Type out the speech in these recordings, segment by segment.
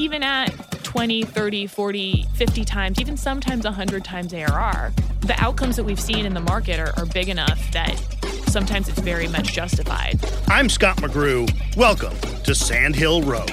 even at 20, 30, 40, 50 times, even sometimes 100 times ARR, the outcomes that we've seen in the market are, are big enough that sometimes it's very much justified. I'm Scott McGrew. Welcome to Sand Hill Road.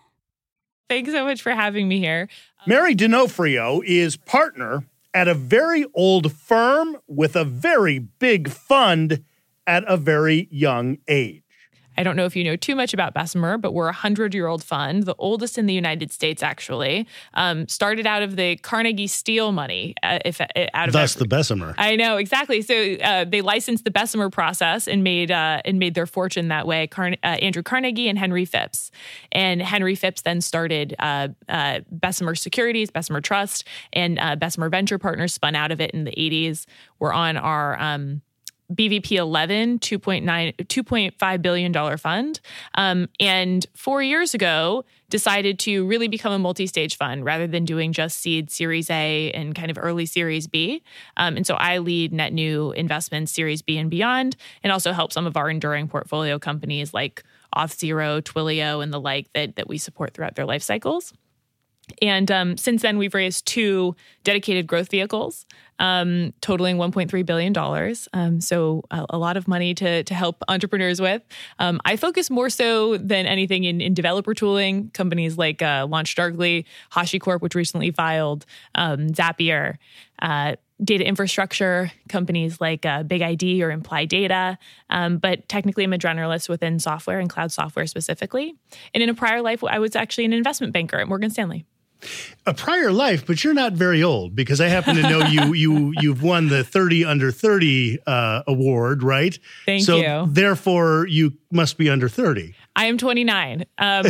Thanks so much for having me here. Um, Mary D'Onofrio is partner at a very old firm with a very big fund at a very young age. I don't know if you know too much about Bessemer, but we're a hundred year old fund, the oldest in the United States, actually. Um, started out of the Carnegie Steel money. Uh, if uh, out of thus every, the Bessemer. I know exactly. So uh, they licensed the Bessemer process and made uh, and made their fortune that way. Car- uh, Andrew Carnegie and Henry Phipps, and Henry Phipps then started uh, Bessemer Securities, Bessemer Trust, and Bessemer Venture Partners spun out of it in the 80s. We're on our um, BVP 11, 2.9, $2.5 billion fund. Um, and four years ago, decided to really become a multi stage fund rather than doing just seed Series A and kind of early Series B. Um, and so I lead net new investments, Series B and beyond, and also help some of our enduring portfolio companies like Auth0, Twilio, and the like that, that we support throughout their life cycles. And um, since then, we've raised two dedicated growth vehicles, um, totaling $1.3 billion. Um, so, a, a, lot of money to, to help entrepreneurs with. Um, I focus more so than anything in, in developer tooling, companies like uh, LaunchDarkly, HashiCorp, which recently filed, um, Zapier. Uh, data infrastructure companies like uh, Big ID or Imply Data, um, but technically I'm a generalist within software and cloud software specifically. And in a prior life, I was actually an investment banker at Morgan Stanley a prior life, but you're not very old because I happen to know you you you've won the 30 under 30 uh, award, right? Thank so you. Therefore, you must be under 30. I am 29. Um,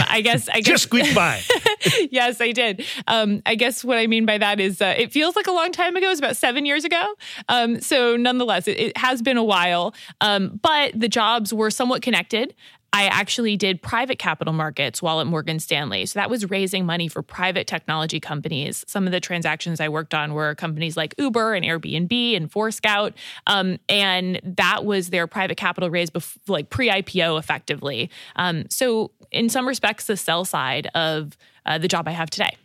I guess I guess just squeaked by. yes, I did. Um, I guess what I mean by that is uh, it feels like a long time ago. It was about seven years ago. Um, so nonetheless, it, it, has been a while. Um, but the jobs were somewhat connected. I actually did private capital markets while at Morgan Stanley. So that was raising money for private technology companies. Some of the transactions I worked on were companies like Uber and Airbnb and Forescout. Um, and that was their private capital raise, bef- like pre IPO effectively. Um, so, in some respects, the sell side of uh, the job I have today.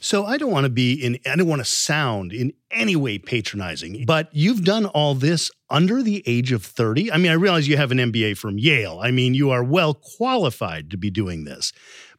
So I don't want to be in, I don't want to sound in any way patronizing, but you've done all this under the age of 30. I mean, I realize you have an MBA from Yale. I mean, you are well qualified to be doing this,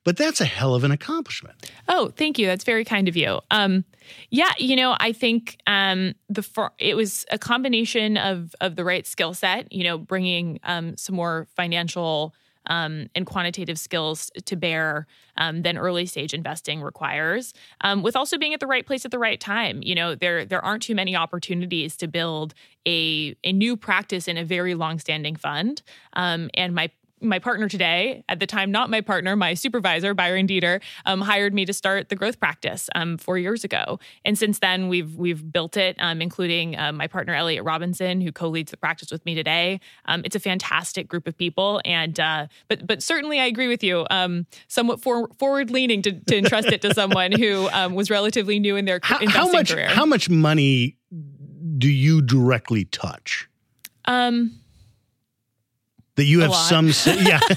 but that's a hell of an accomplishment. Oh, thank you. That's very kind of you. Um, yeah, you know, I think um, the it was a combination of of the right skill set. You know, bringing um, some more financial um, and quantitative skills to bear um, than early stage investing requires. Um, with also being at the right place at the right time, you know there there aren't too many opportunities to build a a new practice in a very long standing fund. Um, and my my partner today, at the time, not my partner, my supervisor, Byron Deeter, um, hired me to start the growth practice um, four years ago. And since then, we've we've built it, um, including uh, my partner Elliot Robinson, who co-leads the practice with me today. Um, it's a fantastic group of people, and uh, but but certainly I agree with you. Um, somewhat for, forward leaning to, to entrust it to someone who was relatively new in their how, investing how much, career. How much money do you directly touch? Um that you have some yeah.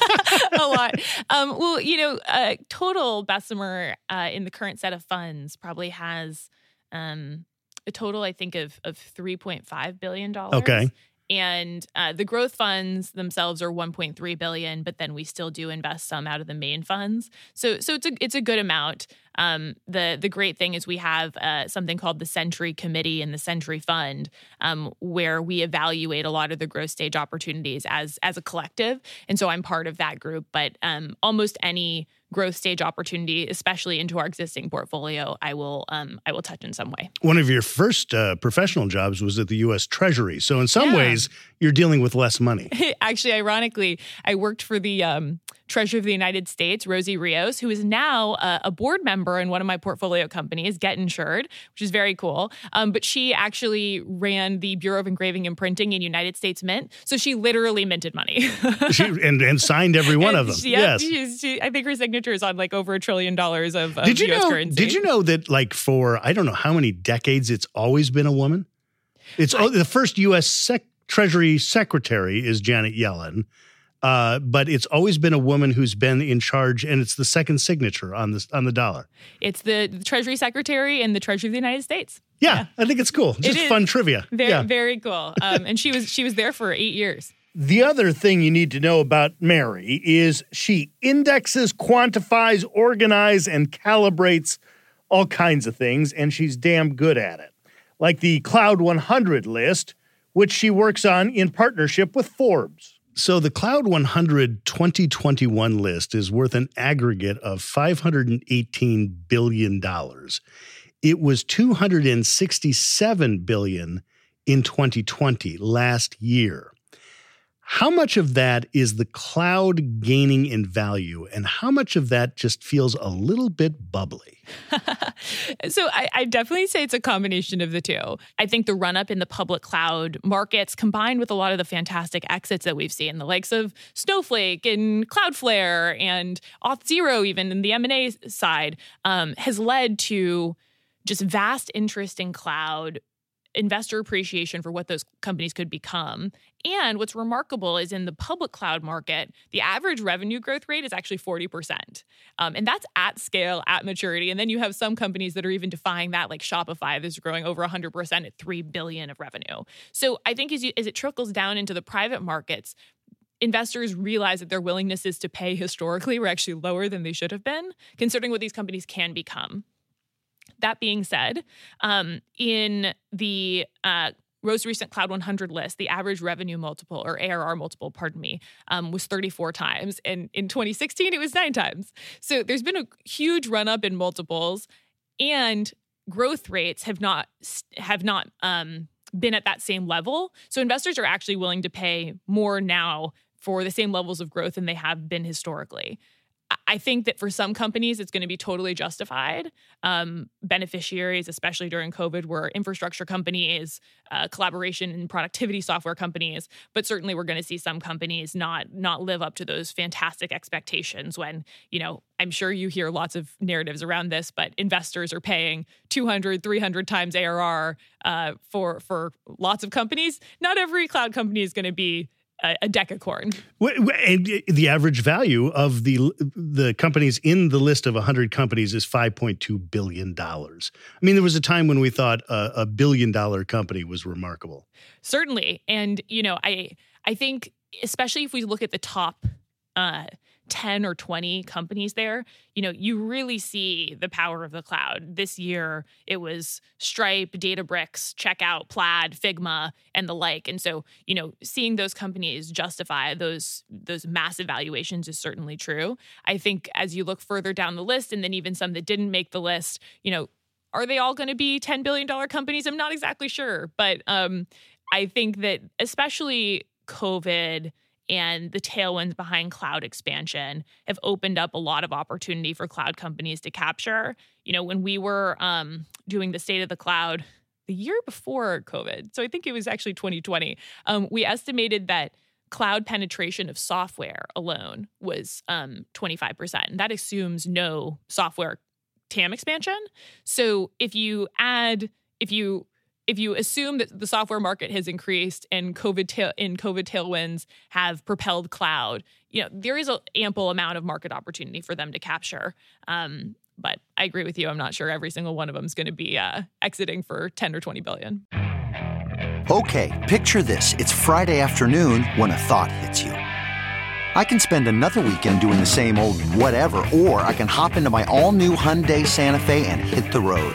A lot. Um, well you know uh, total bessemer uh, in the current set of funds probably has um, a total i think of of 3.5 billion dollars okay and uh, the growth funds themselves are 1.3 billion, but then we still do invest some out of the main funds. So so it's a it's a good amount. Um, the the great thing is we have uh, something called the Century Committee and the Century Fund, um, where we evaluate a lot of the growth stage opportunities as as a collective, and so I'm part of that group. But um, almost any growth stage opportunity, especially into our existing portfolio, I will um, I will touch in some way. One of your first uh, professional jobs was at the U.S. Treasury, so in some Yeah. ways you're dealing with less money. Actually, ironically, I worked for the um, Treasurer of the United States, Rosie Rios, who is now uh, a board member in one of my portfolio companies, Get Insured, which is very cool. Um, but she actually ran the Bureau of Engraving and Printing in United States Mint, so she literally minted money. she, and and signed every one of them. She- yes. she- I think her signature on like over a trillion dollars of, of Did you US know? currency. Did you know that like for I don't know how many decades it's always been a woman. It's oh, the first U.S. Sec- Treasury Secretary is Janet Yellen, uh, but it's always been a woman who's been in charge, and it's the second signature on this on the dollar. It's the, the Treasury Secretary and the Treasury of the United States. Yeah, I think it's cool. Just is. fun trivia. Very, yeah. very cool. Um, and she was she was there for eight years. The other thing you need to know about Mary is she indexes, quantifies, organizes, and calibrates all kinds of things, and she's damn good at it. Like the Cloud 100 list, which she works on in partnership with Forbes. So the Cloud 100 2021 list is worth an aggregate of $518 billion. It was 267 billion in 2020 last year. How much of that is the cloud gaining in value, and how much of that just feels a little bit bubbly? So I, I definitely say it's a combination of the two. I think the run up in the public cloud markets, combined with a lot of the fantastic exits that we've seen, the likes of Snowflake and Cloudflare and Auth0, even in the M and A side, um, has led to just vast interest in cloud. Investor appreciation for what those companies could become. And what's remarkable is in the public cloud market, the average revenue growth rate is actually 40%. Um, and that's at scale, at maturity. And then you have some companies that are even defying that, like Shopify, that's growing over 100% at 3 billion of revenue. So I think as, you, as it trickles down into the private markets, investors realize that their willingness is to pay historically were actually lower than they should have been, considering what these companies can become. That being said, um, in the uh, most recent Cloud 100 list, the average revenue multiple or ARR multiple, pardon me, um, was 34 times. And in 2016, it was nine times. So there's been a huge run up in multiples and growth rates have not have not um, been at that same level. So investors are actually willing to pay more now for the same levels of growth than they have been historically. I think that for some companies, it's going to be totally justified. Um, beneficiaries, especially during COVID, were infrastructure companies, uh, collaboration and productivity software companies. But certainly, we're going to see some companies not not live up to those fantastic expectations. When you know, I'm sure you hear lots of narratives around this, but investors are paying 200, 300 times ARR uh, for for lots of companies. Not every cloud company is going to be a, a decacorn. Wh- wh- And the average value of the the companies in the list of 100 companies is 5.2 billion dollars. I mean, there was a time when we thought a, a billion dollar company was remarkable. certainly and you know i i think especially if we look at the top uh 10 or 20 companies there you know you really see the power of the cloud. This year it was stripe databricks checkout plaid figma and the like. And so you know seeing those companies justify those those massive valuations is certainly true. I think as you look further down the list and then even some that didn't make the list you know are they all going to be $10 billion companies? I'm not exactly sure. But um I think that especially COVID and the tailwinds behind cloud expansion have opened up a lot of opportunity for cloud companies to capture. You know, when we were um, doing the state of the cloud the year before COVID, so I think it was actually 2020, um, we estimated that cloud penetration of software alone was um, 25%. And that assumes no software TAM expansion. So if you add, if you if you assume that the software market has increased and COVID in COVID tailwinds have propelled cloud, you know there is an ample amount of market opportunity for them to capture. Um, but I agree with you. I'm not sure every single one of them is going to be uh, exiting for 10 or 20 billion. Okay, picture this. It's Friday afternoon when a thought hits you. I can spend another weekend doing the same old whatever, or I can hop into my all new Hyundai Santa Fe and hit the road.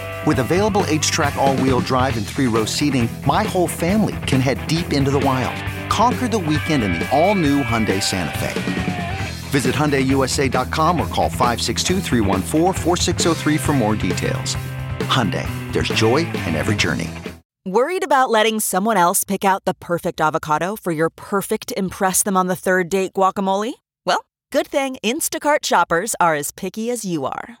With available HTRAC all-wheel drive and three-row seating, my whole family can head deep into the wild. Conquer the weekend in the all-new Hyundai Santa Fe. Visit HyundaiUSA.com or call 562 for more details. Hyundai, there's joy in every journey. Worried about letting someone else pick out the perfect avocado for your perfect Impress Them on the Third Date guacamole? Well, good thing Instacart shoppers are as picky as you are.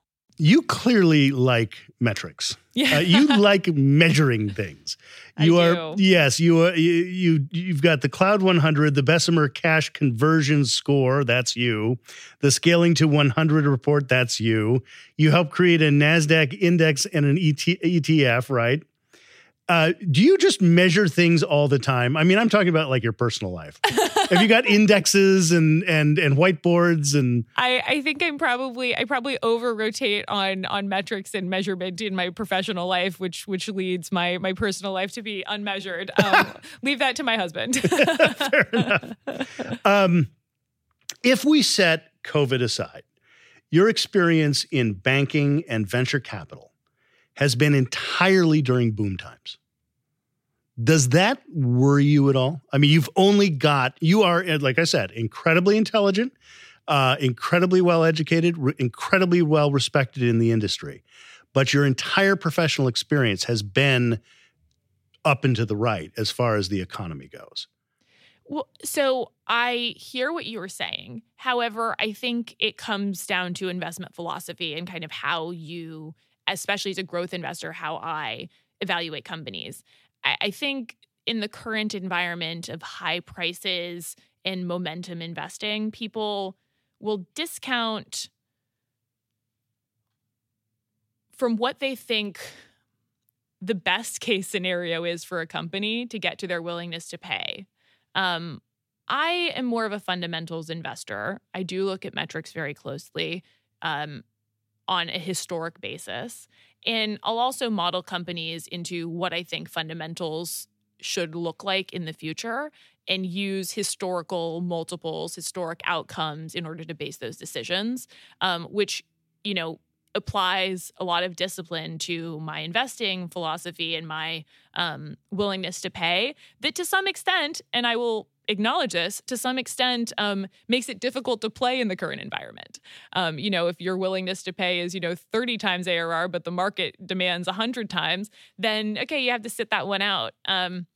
You clearly like metrics. Yeah. Uh, you like measuring things. You I are do. yes, you are you, you you've got the Cloud 100, the Bessemer cash conversion score, that's you. The scaling to 100 report, that's you. You help create a Nasdaq index and an ET, ETF, right? Uh, do you just measure things all the time? I mean, I'm talking about like your personal life. Have you got indexes and and and whiteboards and I, I think I'm probably I probably over rotate on on metrics and measurement in my professional life, which which leads my my personal life to be unmeasured. Um, leave that to my husband. fair enough. Um, if we set COVID aside, your experience in banking and venture capital has been entirely during boom times. Does that worry you at all? I mean, you've only got, you are, like I said, incredibly intelligent, uh, incredibly well educated, re- incredibly well respected in the industry, but your entire professional experience has been up and to the right as far as the economy goes. Well, so I hear what you were saying. However, I think it comes down to investment philosophy and kind of how you, especially as a growth investor, how I evaluate companies. I, I think in the current environment of high prices and momentum investing, people will discount from what they think the best case scenario is for a company to get to their willingness to pay. Um, I am more of a fundamentals investor. I do look at metrics very closely um, on a historic basis. And I'll also model companies into what I think fundamentals should look like in the future and use historical multiples, historic outcomes in order to base those decisions, um, which, you know, applies a lot of discipline to my investing philosophy and my um, willingness to pay that to some extent and i will acknowledge this to some extent um, makes it difficult to play in the current environment. Um, you know if your willingness to pay is you know 30 times arr but the market demands 100 times then okay you have to sit that one out. Um,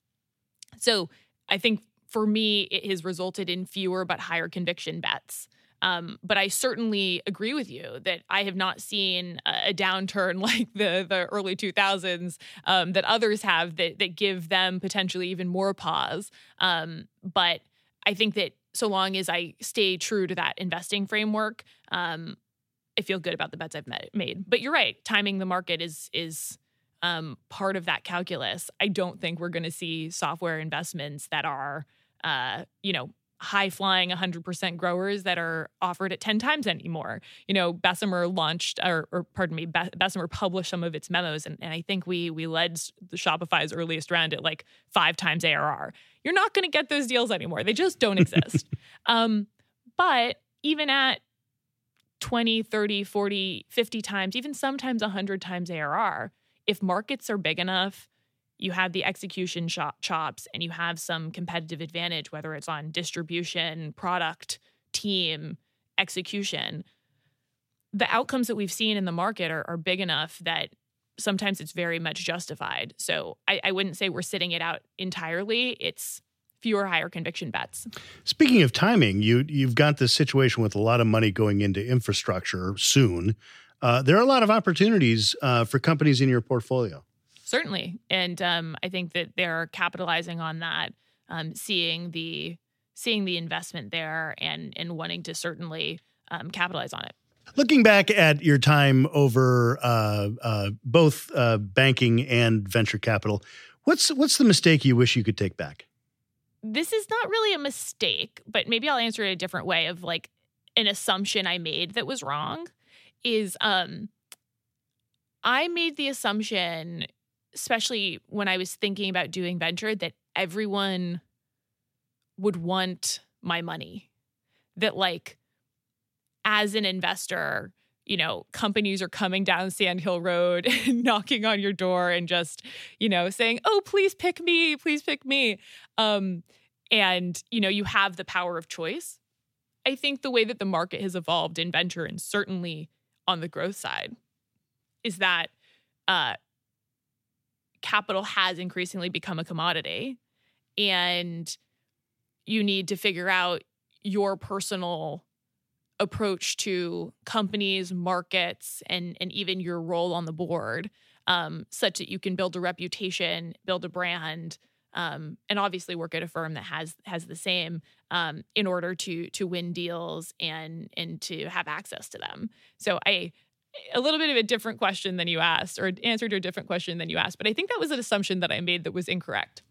so i think for me it has resulted in fewer but higher conviction bets um, but I certainly agree with you that I have not seen a, a downturn like the the early 2000s um, that others have that that give them potentially even more pause. Um, but I think that so long as I stay true to that investing framework, um, I feel good about the bets I've met, made. But you're right, timing the market is is um, part of that calculus. I don't think we're going to see software investments that are, uh, you know, high flying 100% growers that are offered at 10 times anymore. You know, Bessemer launched, or, or pardon me, Be- Bessemer published some of its memos, and, and I think we we led the Shopify's earliest round at like five times ARR. You're not going to get those deals anymore. They just don't exist. um, but even at 20, 30, 40, 50 times, even sometimes 100 times ARR, if markets are big enough you have the execution chops and you have some competitive advantage, whether it's on distribution, product, team, execution, the outcomes that we've seen in the market are, are big enough that sometimes it's very much justified. So I, I wouldn't say we're sitting it out entirely. It's fewer higher conviction bets. Speaking of timing, you you've got this situation with a lot of money going into infrastructure soon. Uh, there are a lot of opportunities uh, for companies in your portfolio. Certainly, and um, I think that they're capitalizing on that, um, seeing the seeing the investment there, and and wanting to certainly um, capitalize on it. Looking back at your time over uh, uh both uh, banking and venture capital, what's what's the mistake you wish you could take back? This is not really a mistake, but maybe I'll answer it a different way. Of like an assumption I made that was wrong is um I made the assumption especially when I was thinking about doing venture, that everyone would want my money. That, like, as an investor, you know, companies are coming down Sand Hill Road and knocking on your door and just, you know, saying, "Oh, please pick me, please pick me." Um, and you know, you have the power of choice. I think the way that the market has evolved in venture, and certainly on the growth side, is that uh, capital has increasingly become a commodity and you need to figure out your personal approach to companies, markets, and and even your role on the board, um, such that you can build a reputation, build a brand, um, and obviously work at a firm that has has the same um, in order to to win deals and and to have access to them. So I a little bit of a different question than you asked, or answer to a different question than you asked. But I think that was an assumption that I made that was incorrect.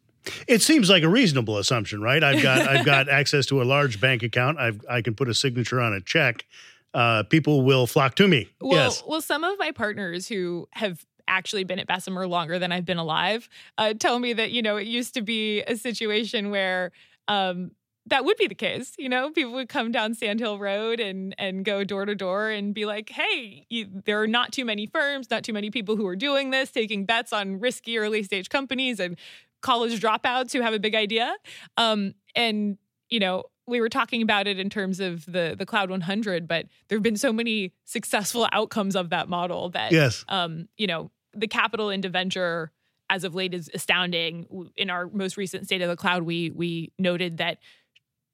It seems like a reasonable assumption, right? I've got I've got access to a large bank account. I've, I can put a signature on a check. Uh, people will flock to me. Well, yes. Well, some of my partners who have actually been at Bessemer longer than I've been alive uh, tell me that you know it used to be a situation where um, that would be the case. You know, people would come down Sandhill Road and and go door to door and be like, "Hey, you, there are not too many firms, not too many people who are doing this, taking bets on risky early stage companies and college dropouts who have a big idea." Um, and you know, we were talking about it in terms of the the Cloud 100, but there have been so many successful outcomes of that model that, yes, um, you know, the capital into venture as of late is astounding. In our most recent state of the cloud, we we noted that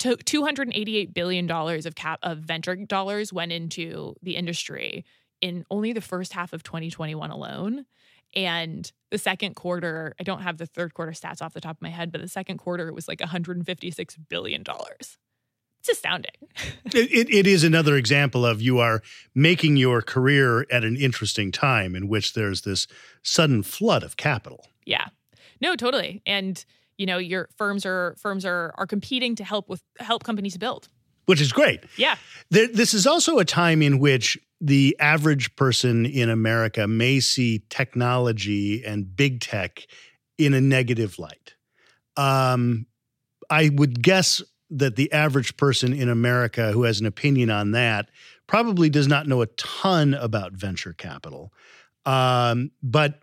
288 billion dollars of cap of venture dollars went into the industry in only the first half of 2021 alone. And the second quarter i don't have the third quarter stats off the top of my head but the second quarter it was like 156 billion dollars. It's astounding. It, it, it is another example of you are making your career at an interesting time in which there's this sudden flood of capital. Yeah. No totally. And you know your firms are firms are are competing to help with help companies build. Which is great. Yeah. There, this is also a time in which the average person in america may see technology and big tech in a negative light. Um, i would guess that the average person in america who has an opinion on that probably does not know a ton about venture capital. Um, but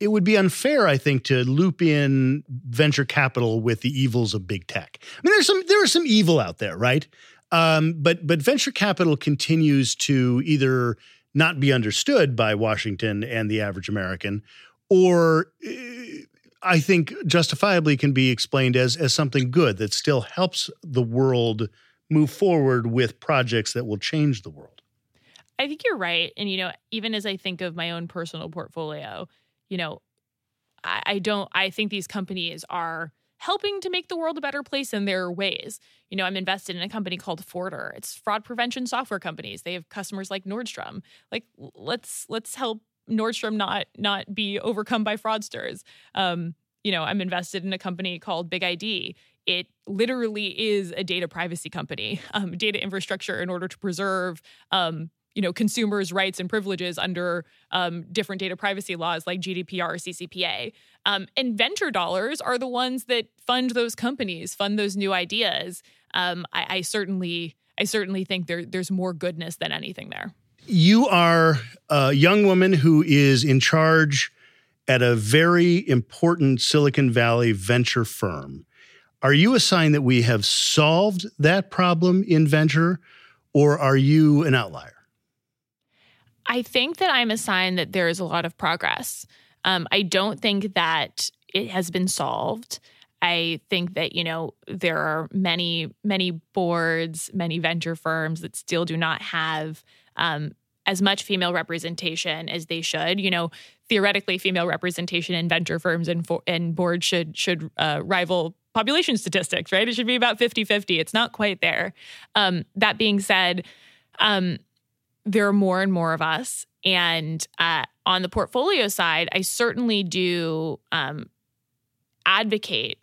it would be unfair, I think, to loop in venture capital with the evils of big tech. I mean, there's some there is some evil out there, right? Um, but but venture capital continues to either not be understood by Washington and the average American, or uh, I think justifiably can be explained as as something good that still helps the world move forward with projects that will change the world. I think you're right, and you know, even as I think of my own personal portfolio you know, I, I don't, I think these companies are helping to make the world a better place in their ways. You know, I'm invested in a company called Forter. It's fraud prevention software companies. They have customers like Nordstrom. Like let's let's help Nordstrom not not be overcome by fraudsters. Um, you know, I'm invested in a company called Big ID. It literally is a data privacy company, um, data infrastructure in order to preserve um, you know consumers' rights and privileges under um, different data privacy laws like GDPR or CCPA. Um, and venture dollars are the ones that fund those companies, fund those new ideas. Um, I, I, certainly, I certainly think there, there's more goodness than anything there. You are a young woman who is in charge at a very important Silicon Valley venture firm. Are you a sign that we have solved that problem in venture, or are you an outlier? I think that I'm a sign that there is a lot of progress. Um, I don't think that it has been solved. I think that, you know, there are many, many boards, many venture firms that still do not have um, as much female representation as they should. You know, theoretically, female representation in venture firms and, for, and boards should should uh, rival population statistics, right? It should be about 50 50. It's not quite there. Um, that being said, um, there are more and more of us. And uh, on the portfolio side, I certainly do um, advocate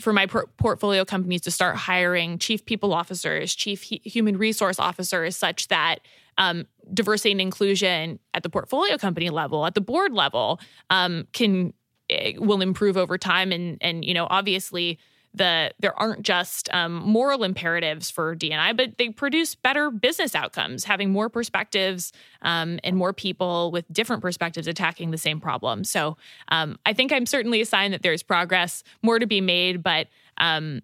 for my por- portfolio companies to start hiring chief people officers, chief he- human resource officers, such that um, diversity and inclusion at the portfolio company level, at the board level, um, can eh, will improve over time. And and you know, obviously, the there aren't just um, moral imperatives for DNI, but they produce better business outcomes, having more perspectives um, and more people with different perspectives attacking the same problem. So um, I think I'm certainly a sign that there's progress, more to be made, but um,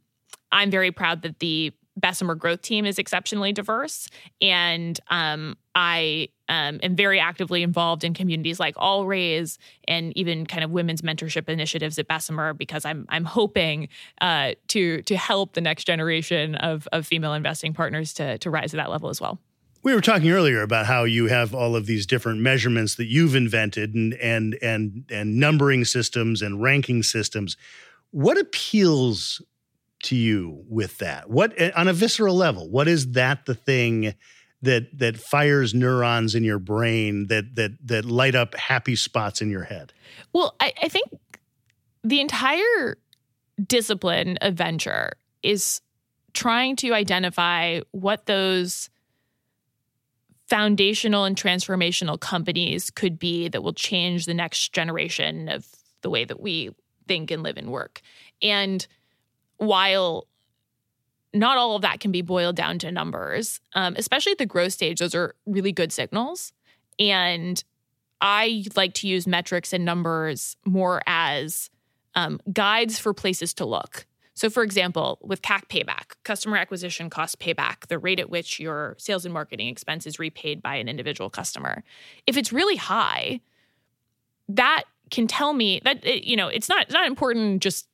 I'm very proud that the Bessemer growth team is exceptionally diverse. And um, I um, very actively involved in communities like All Raise and even kind of women's mentorship initiatives at Bessemer because I'm I'm hoping uh, to to help the next generation of of female investing partners to to rise to that level as well. We were talking earlier about how you have all of these different measurements that you've invented and and and and numbering systems and ranking systems. What appeals to you with that? What eh, on a visceral level, what is that the thing that that fires neurons in your brain that that that light up happy spots in your head? Well, I, I think the entire discipline of venture is trying to identify what those foundational and transformational companies could be that will change the next generation of the way that we think and live and work. And while not all of that can be boiled down to numbers, um, especially at the growth stage, those are really good signals. And I like to use metrics and numbers more as um, guides for places to look. So, for example, with CAC payback, customer acquisition cost payback, the rate at which your sales and marketing expense is repaid by an individual customer, if it's really high, that can tell me that you know it's not it's not important just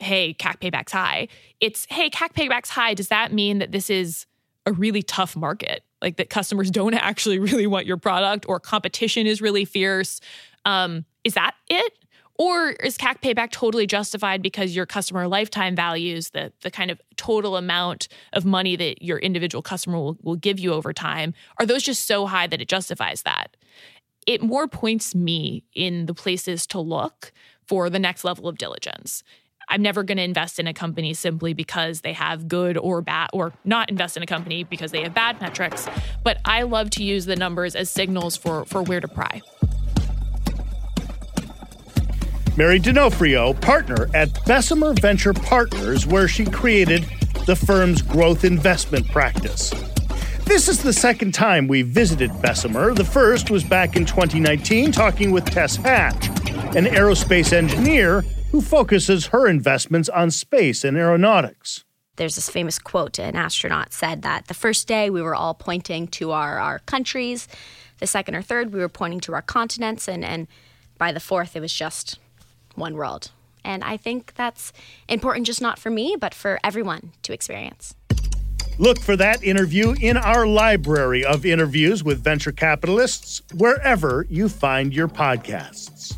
hey, CAC payback's high. It's, hey, CAC payback's high. Does that mean that this is a really tough market? Like that customers don't actually really want your product or competition is really fierce? Um, is that it? Or is CAC payback totally justified because your customer lifetime values, the, the kind of total amount of money that your individual customer will, will give you over time, are those just so high that it justifies that? It more points me in the places to look for the next level of diligence. I'm never going to invest in a company simply because they have good or bad, or not invest in a company because they have bad metrics. But I love to use the numbers as signals for, for where to pry. Mary D'Onofrio, partner at Bessemer Venture Partners, where she created the firm's growth investment practice. This is the second time we visited Bessemer. The first was back in 2019, talking with Tess Hatch, an aerospace engineer who focuses her investments on space and aeronautics. There's this famous quote an astronaut said that the first day we were all pointing to our, our countries, the second or third we were pointing to our continents, and, and by the fourth it was just one world. And I think that's important just not for me, but for everyone to experience. Look for that interview in our library of interviews with venture capitalists wherever you find your podcasts.